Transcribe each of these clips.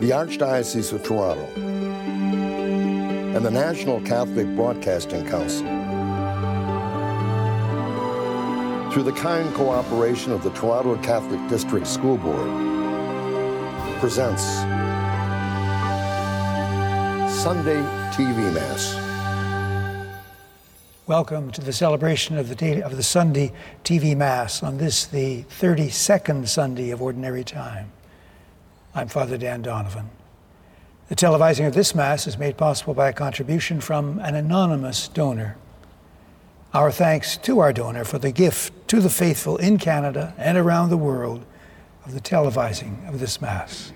the Archdiocese of Toronto, and the National Catholic Broadcasting Council. Through the kind cooperation of the Toronto Catholic District School Board, presents Sunday TV Mass. Welcome to the celebration of the, of the Sunday TV Mass on this, the 32nd Sunday of Ordinary Time. I'm Father Dan Donovan. The televising of this Mass is made possible by a contribution from an anonymous donor. Our thanks to our donor for the gift to the faithful in Canada and around the world of the televising of this Mass.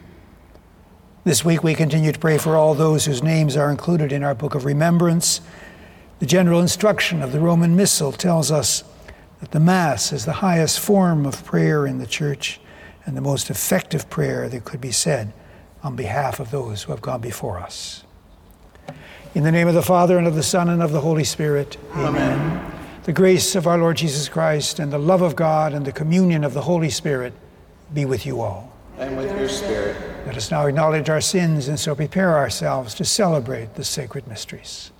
This week we continue to pray for all those whose names are included in our Book of Remembrance. The general instruction of the Roman Missal tells us that the Mass is the highest form of prayer in the Church and the most effective prayer that could be said on behalf of those who have gone before us. In the name of the Father, and of the Son, and of the Holy Spirit, amen. amen. The grace of our Lord Jesus Christ, and the love of God, and the communion of the Holy Spirit be with you all. And with your spirit. Let us now acknowledge our sins and so prepare ourselves to celebrate the sacred mysteries.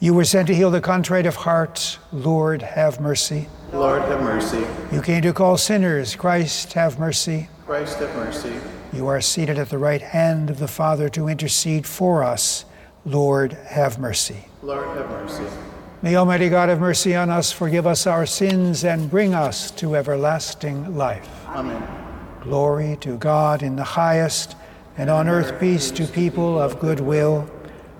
You were sent to heal the contrite of heart. Lord, have mercy. Lord, have mercy. You came to call sinners. Christ, have mercy. Christ, have mercy. You are seated at the right hand of the Father to intercede for us. Lord, have mercy. Lord, have mercy. May Almighty God have mercy on us, forgive us our sins, and bring us to everlasting life. Amen. Glory to God in the highest, and on earth peace to people of good will.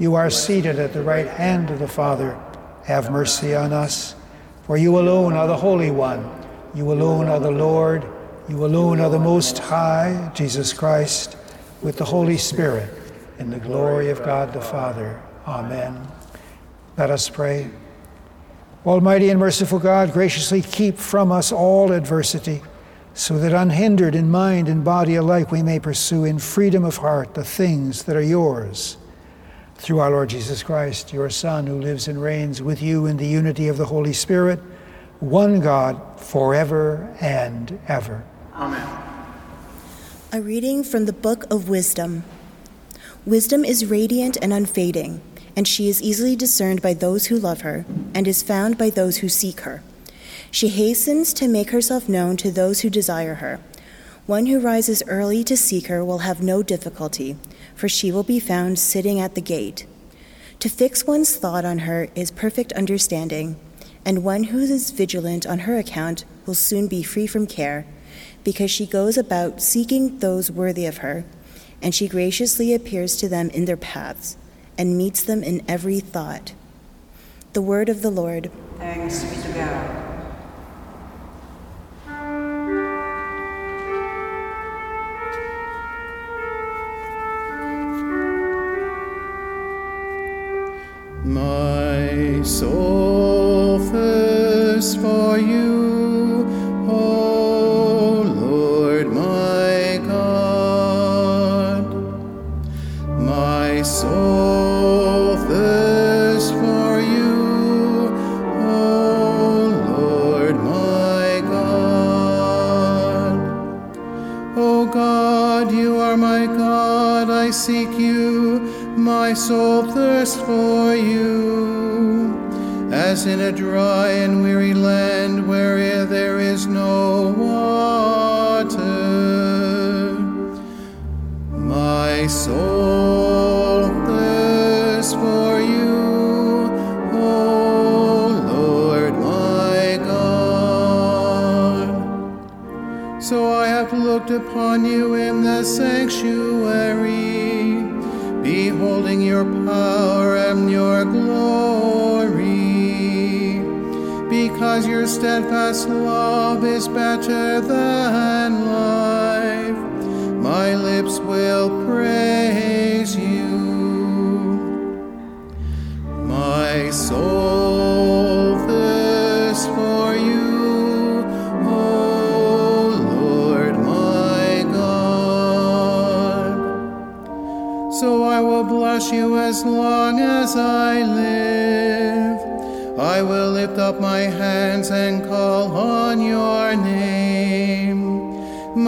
You are seated at the right hand of the Father. Have mercy on us. For you alone are the Holy One. You alone are the Lord. You alone are the Most High, Jesus Christ, with the Holy Spirit, in the glory of God the Father. Amen. Let us pray. Almighty and merciful God, graciously keep from us all adversity, so that unhindered in mind and body alike we may pursue in freedom of heart the things that are yours through our Lord Jesus Christ, your Son, who lives and reigns with you in the unity of the Holy Spirit, one God, forever and ever. Amen. A reading from the Book of Wisdom. Wisdom is radiant and unfading, and she is easily discerned by those who love her, and is found by those who seek her. She hastens to make herself known to those who desire her. One who rises early to seek her will have no difficulty for she will be found sitting at the gate. To fix one's thought on her is perfect understanding, and one who is vigilant on her account will soon be free from care, because she goes about seeking those worthy of her, and she graciously appears to them in their paths, and meets them in every thought. The word of the Lord. Thanks be to God. A dry and weary land where there is no water. My soul thirsts for you, O Lord my God. So I have looked upon you steadfast love is better than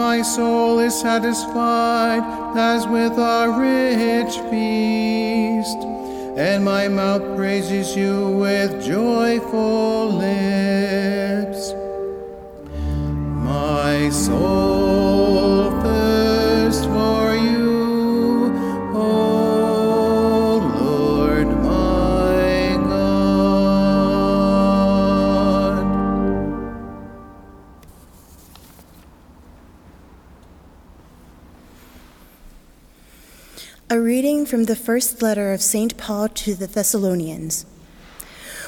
My soul is satisfied as with a rich feast, and my mouth praises you with joyful lips. My soul reading from the first letter of St. Paul to the Thessalonians.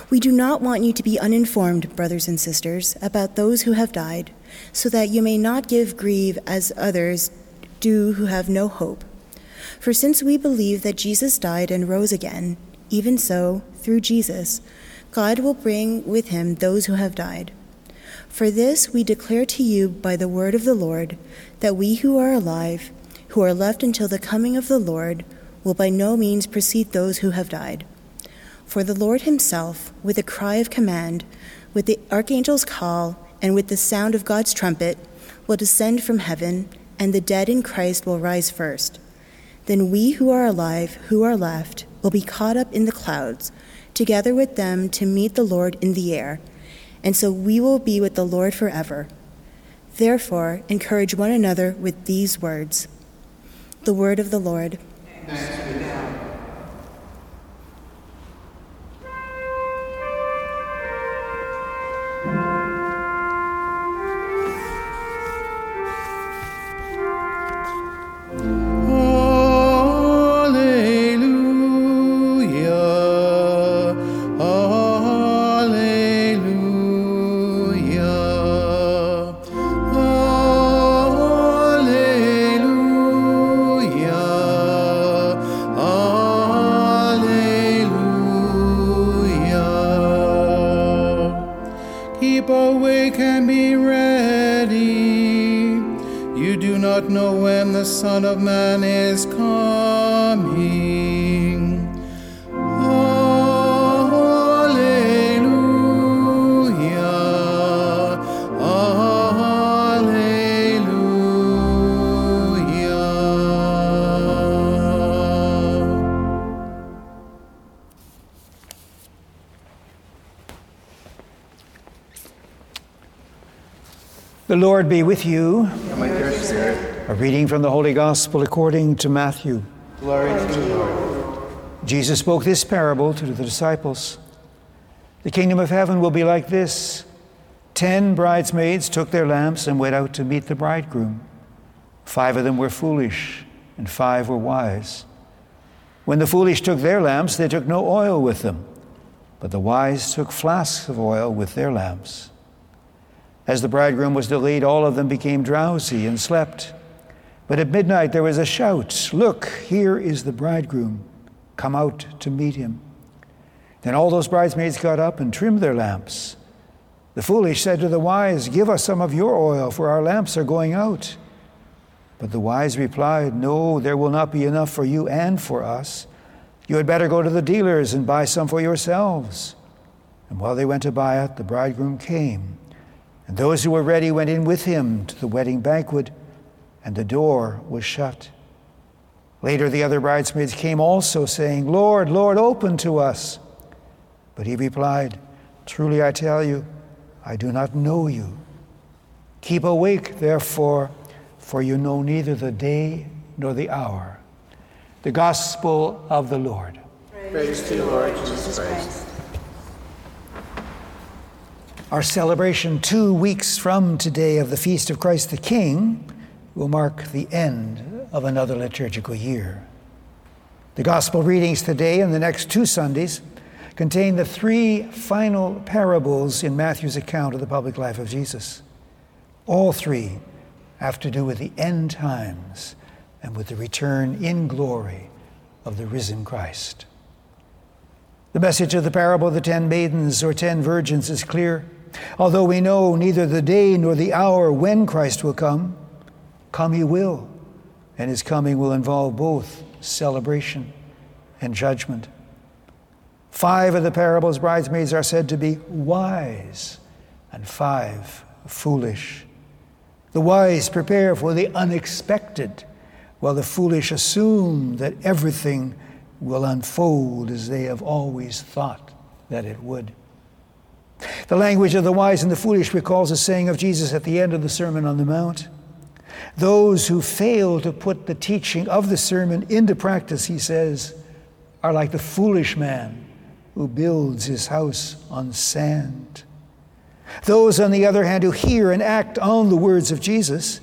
We do not want you to be uninformed, brothers and sisters, about those who have died, so that you may not give grief as others do who have no hope. For since we believe that Jesus died and rose again, even so, through Jesus, God will bring with him those who have died. For this we declare to you by the word of the Lord, that we who are alive, who are left until the coming of the Lord, will by no means precede those who have died. For the Lord himself, with a cry of command, with the archangel's call, and with the sound of God's trumpet, will descend from heaven, and the dead in Christ will rise first. Then we who are alive, who are left, will be caught up in the clouds, together with them to meet the Lord in the air, and so we will be with the Lord forever. Therefore, encourage one another with these words. The word of the Lord. Alleluia. The Lord be with you. A reading from the Holy Gospel according to Matthew. Glory to you, Lord. Jesus spoke this parable to the disciples The kingdom of heaven will be like this Ten bridesmaids took their lamps and went out to meet the bridegroom. Five of them were foolish, and five were wise. When the foolish took their lamps, they took no oil with them, but the wise took flasks of oil with their lamps. As the bridegroom was delayed, all of them became drowsy and slept. But at midnight there was a shout Look, here is the bridegroom. Come out to meet him. Then all those bridesmaids got up and trimmed their lamps. The foolish said to the wise, Give us some of your oil, for our lamps are going out. But the wise replied, No, there will not be enough for you and for us. You had better go to the dealers and buy some for yourselves. And while they went to buy it, the bridegroom came. And those who were ready went in with him to the wedding banquet, and the door was shut. Later, the other bridesmaids came also, saying, Lord, Lord, open to us. But he replied, Truly I tell you, I do not know you. Keep awake, therefore, for you know neither the day nor the hour. The Gospel of the Lord. Praise to you, Lord Jesus Christ. Our celebration two weeks from today of the Feast of Christ the King will mark the end of another liturgical year. The Gospel readings today and the next two Sundays contain the three final parables in Matthew's account of the public life of Jesus. All three have to do with the end times and with the return in glory of the risen Christ. The message of the parable of the ten maidens or ten virgins is clear. Although we know neither the day nor the hour when Christ will come, come he will, and his coming will involve both celebration and judgment. Five of the parable's bridesmaids are said to be wise, and five foolish. The wise prepare for the unexpected, while the foolish assume that everything will unfold as they have always thought that it would. The language of the wise and the foolish recalls a saying of Jesus at the end of the Sermon on the Mount. Those who fail to put the teaching of the sermon into practice, he says, are like the foolish man who builds his house on sand. Those, on the other hand, who hear and act on the words of Jesus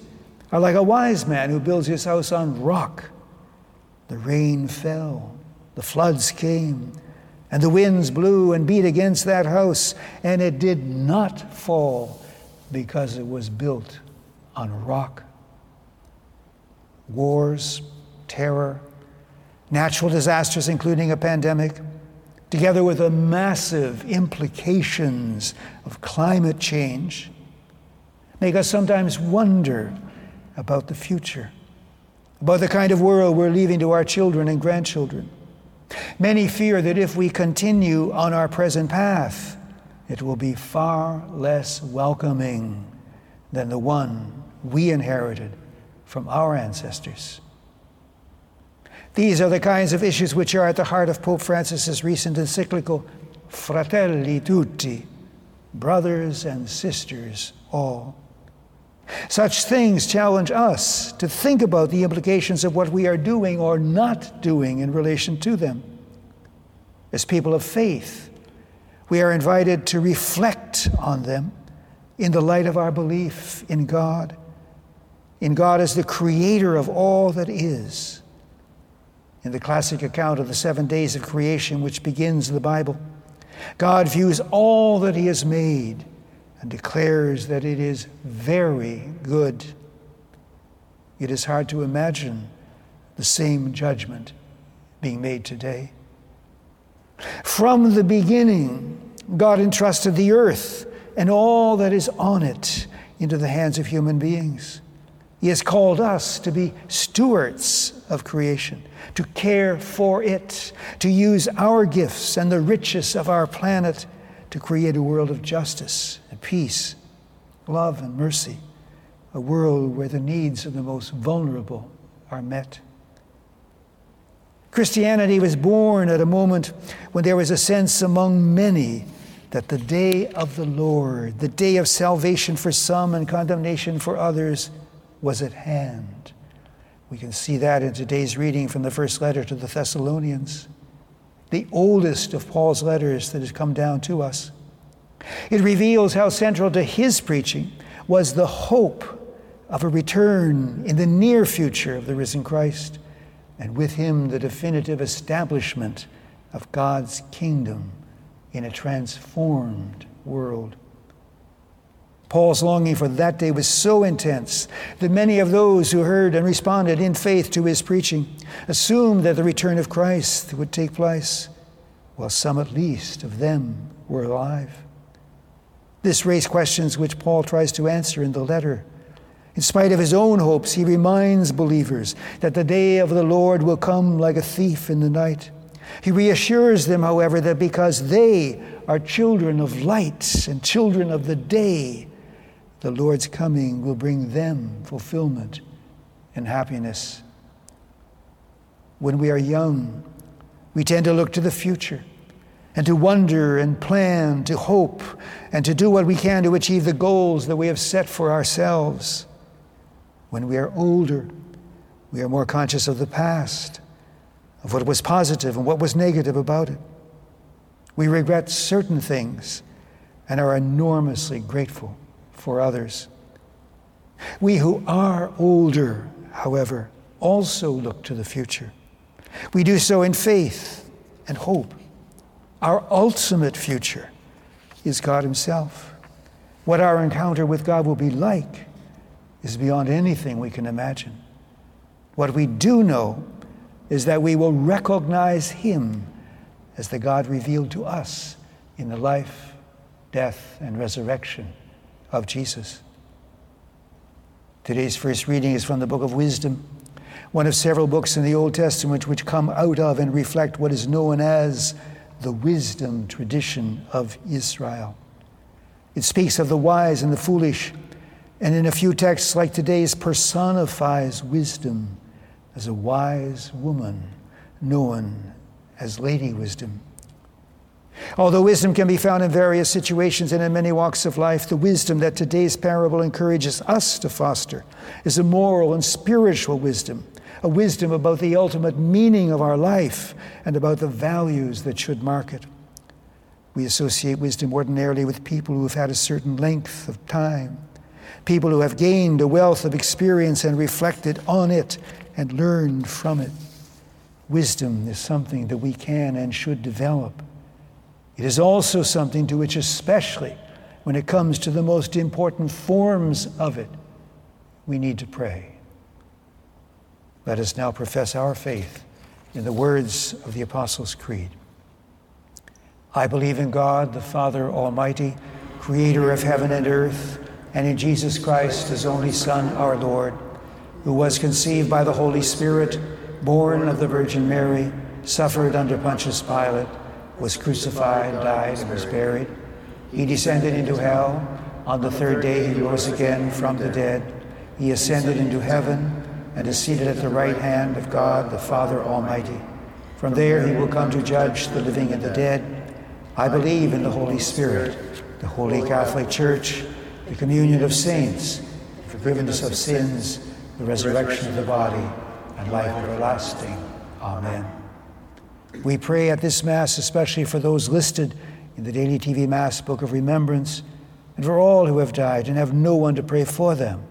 are like a wise man who builds his house on rock. The rain fell, the floods came, and the winds blew and beat against that house, and it did not fall because it was built on rock. Wars, terror, natural disasters, including a pandemic, together with the massive implications of climate change, make us sometimes wonder about the future, about the kind of world we're leaving to our children and grandchildren. Many fear that if we continue on our present path, it will be far less welcoming than the one we inherited from our ancestors. These are the kinds of issues which are at the heart of Pope Francis's recent encyclical, Fratelli Tutti, brothers and sisters all. Such things challenge us to think about the implications of what we are doing or not doing in relation to them. As people of faith, we are invited to reflect on them in the light of our belief in God, in God as the creator of all that is in the classic account of the seven days of creation, which begins in the Bible. God views all that He has made and declares that it is very good. It is hard to imagine the same judgment being made today. From the beginning, God entrusted the earth and all that is on it into the hands of human beings. He has called us to be stewards of creation to care for it, to use our gifts and the riches of our planet to create a world of justice peace, love and mercy, a world where the needs of the most vulnerable are met. Christianity was born at a moment when there was a sense among many that the day of the Lord, the day of salvation for some and condemnation for others, was at hand. We can see that in today's reading from the first letter to the Thessalonians, the oldest of Paul's letters that has come down to us. It reveals how central to his preaching was the hope of a return in the near future of the risen Christ, and with him the definitive establishment of God's kingdom in a transformed world. Paul's longing for that day was so intense that many of those who heard and responded in faith to his preaching assumed that the return of Christ would take place, while some at least of them were alive. This raised questions which Paul tries to answer in the letter. In spite of his own hopes, he reminds believers that the day of the Lord will come like a thief in the night. He reassures them, however, that because they are children of light and children of the day, the Lord's coming will bring them fulfillment and happiness. When we are young, we tend to look to the future and to wonder and plan, to hope, and to do what we can to achieve the goals that we have set for ourselves. When we are older, we are more conscious of the past, of what was positive and what was negative about it. We regret certain things and are enormously grateful for others. We who are older, however, also look to the future. We do so in faith and hope. Our ultimate future is God Himself. What our encounter with God will be like is beyond anything we can imagine. What we do know is that we will recognize Him as the God revealed to us in the life, death, and resurrection of Jesus. Today's first reading is from the book of Wisdom. one of several books in the Old Testament which come out of and reflect what is known as the wisdom tradition of Israel. It speaks of the wise and the foolish, and in a few texts like today's, personifies wisdom as a wise woman known as Lady Wisdom. Although wisdom can be found in various situations and in many walks of life, the wisdom that today's parable encourages us to foster is a moral and spiritual wisdom, a wisdom about the ultimate meaning of our life and about the values that should mark it. We associate wisdom ordinarily with people who have had a certain length of time, people who have gained a wealth of experience and reflected on it and learned from it. Wisdom is something that we can and should develop. It is also something to which, especially when it comes to the most important forms of it, we need to pray. Let us now profess our faith in the words of the Apostles' Creed. I believe in God, the Father Almighty, creator of heaven and earth, and in Jesus Christ, his only Son, our Lord, who was conceived by the Holy Spirit, born of the Virgin Mary, suffered under Pontius Pilate, was crucified, died, and was buried. He descended into hell. On the third day, he rose again from the dead. He ascended into heaven and is seated at the right hand of God, the Father Almighty. From there, he will come to judge the living and the dead. I believe in the Holy Spirit, the Holy Catholic Church, the communion of saints, the forgiveness of sins, the resurrection of the body, and life everlasting. Amen. We pray at this Mass especially for those listed in the Daily TV Mass Book of Remembrance and for all who have died and have no one to pray for them.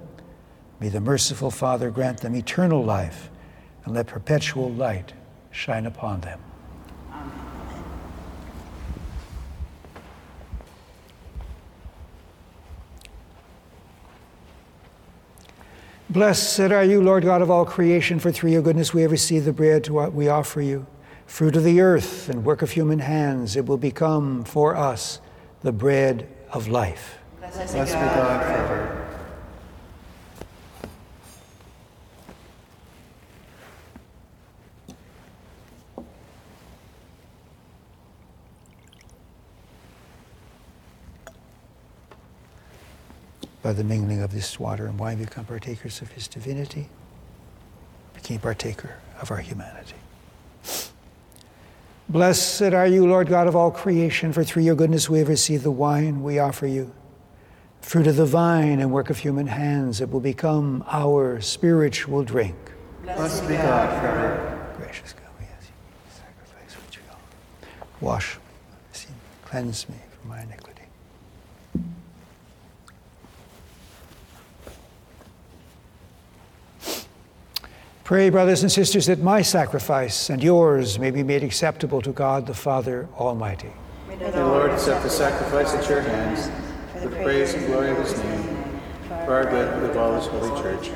May the merciful Father grant them eternal life and let perpetual light shine upon them. Blessed are you, Lord God of all creation, for through your goodness we have received the bread we offer you. Fruit of the earth and work of human hands, it will become for us the bread of life. Blessed be God forever. By the mingling of this water and wine, we become partakers of his divinity, became partaker of our humanity. Blessed are you, Lord God of all creation, for through your goodness we have received the wine we offer you. Fruit of the vine and work of human hands, it will become our spiritual drink. Blessed be God forever. Gracious God, we ask you, sacrifice which we offer. Wash, cleanse me from my iniquity. Pray, brothers and sisters, that my sacrifice and yours may be made acceptable to God the Father Almighty. May the Lord accept the sacrifice at your hands for the praise and glory of his name, for our good and of all his holy church.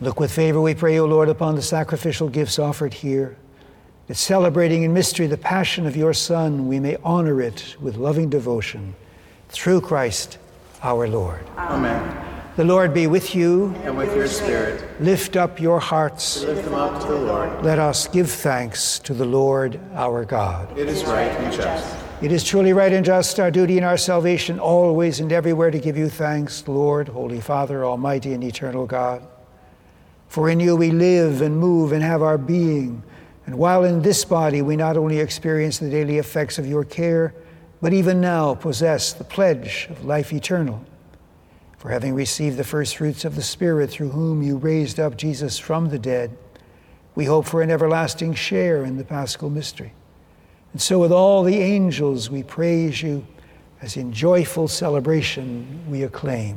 Look with favor, we pray, O Lord, upon the sacrificial gifts offered here, that celebrating in mystery the passion of your Son, we may honor it with loving devotion. Through Christ our Lord. Amen. The Lord be with you. And with your spirit, Lift up your hearts. lift them up to the Lord. Let us give thanks to the Lord our God. It is right and just. It is truly right and just, our duty and our salvation, always and everywhere to give you thanks, Lord, Holy Father, Almighty and eternal God. For in you we live and move and have our being. And while in this body we not only experience the daily effects of your care, but even now possess the pledge of life eternal. For having received the first fruits of the Spirit through whom you raised up Jesus from the dead, we hope for an everlasting share in the paschal mystery. And so, with all the angels, we praise you as in joyful celebration we acclaim.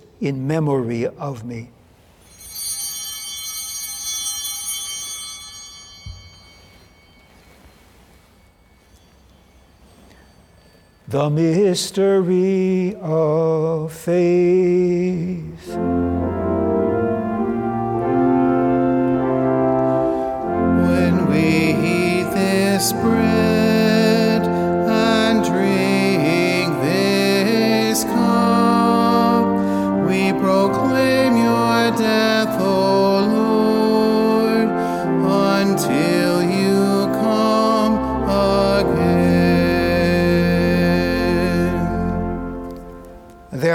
in memory of me. The mystery of faith.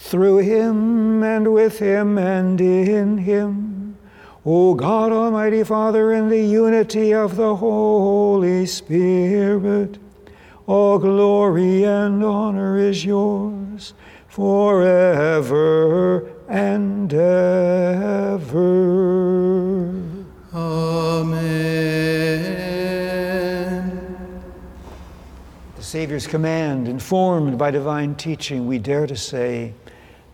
Through him and with him and in him, O God, Almighty Father, in the unity of the Holy Spirit, all glory and honor is yours forever and ever. Amen. The Savior's command, informed by divine teaching, we dare to say,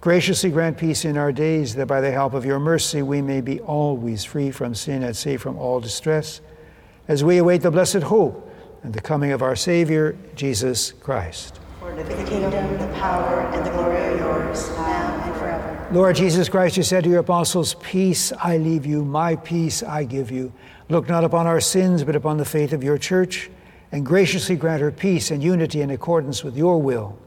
Graciously grant peace in our days, that by the help of your mercy we may be always free from sin and safe from all distress, as we await the blessed hope and the coming of our Savior, Jesus Christ. For the kingdom, the power, and the glory are yours, now and forever. Lord Jesus Christ, you said to your apostles, Peace I leave you, my peace I give you. Look not upon our sins, but upon the faith of your church, and graciously grant her peace and unity in accordance with your will,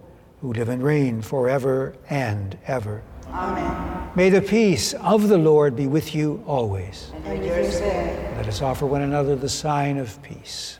who live and reign forever and ever. Amen. May the peace of the Lord be with you always. And with your spirit. Let us offer one another the sign of peace.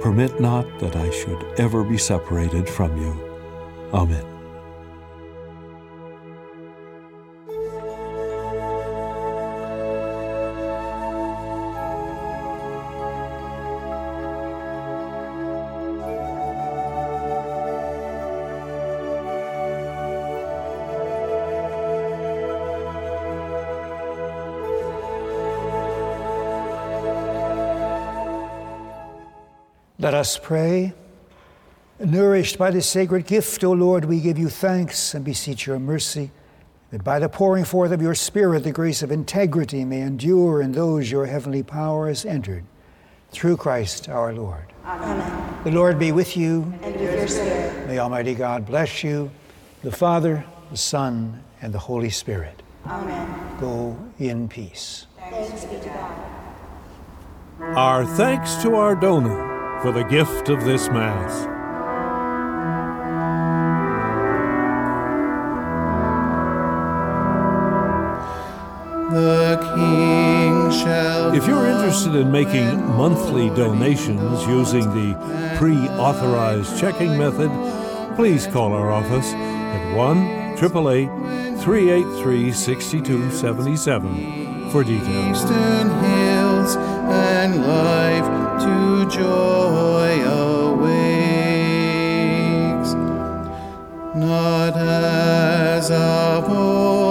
Permit not that I should ever be separated from you. Amen. Let us pray. Nourished by the sacred gift, O Lord, we give you thanks and beseech your mercy, that by the pouring forth of your Spirit, the grace of integrity may endure in those your heavenly power has entered. Through Christ our Lord. Amen. The Lord be with you. And with your spirit. May Almighty God bless you, the Father, the Son, and the Holy Spirit. Amen. Go in peace. Thanks be to God. Our thanks to our donor for the gift of this Mass. The King shall. If you're interested in making monthly donations using the pre authorized checking method, please call our office at 1 888 383 6277 for details joy awakes, not as of old.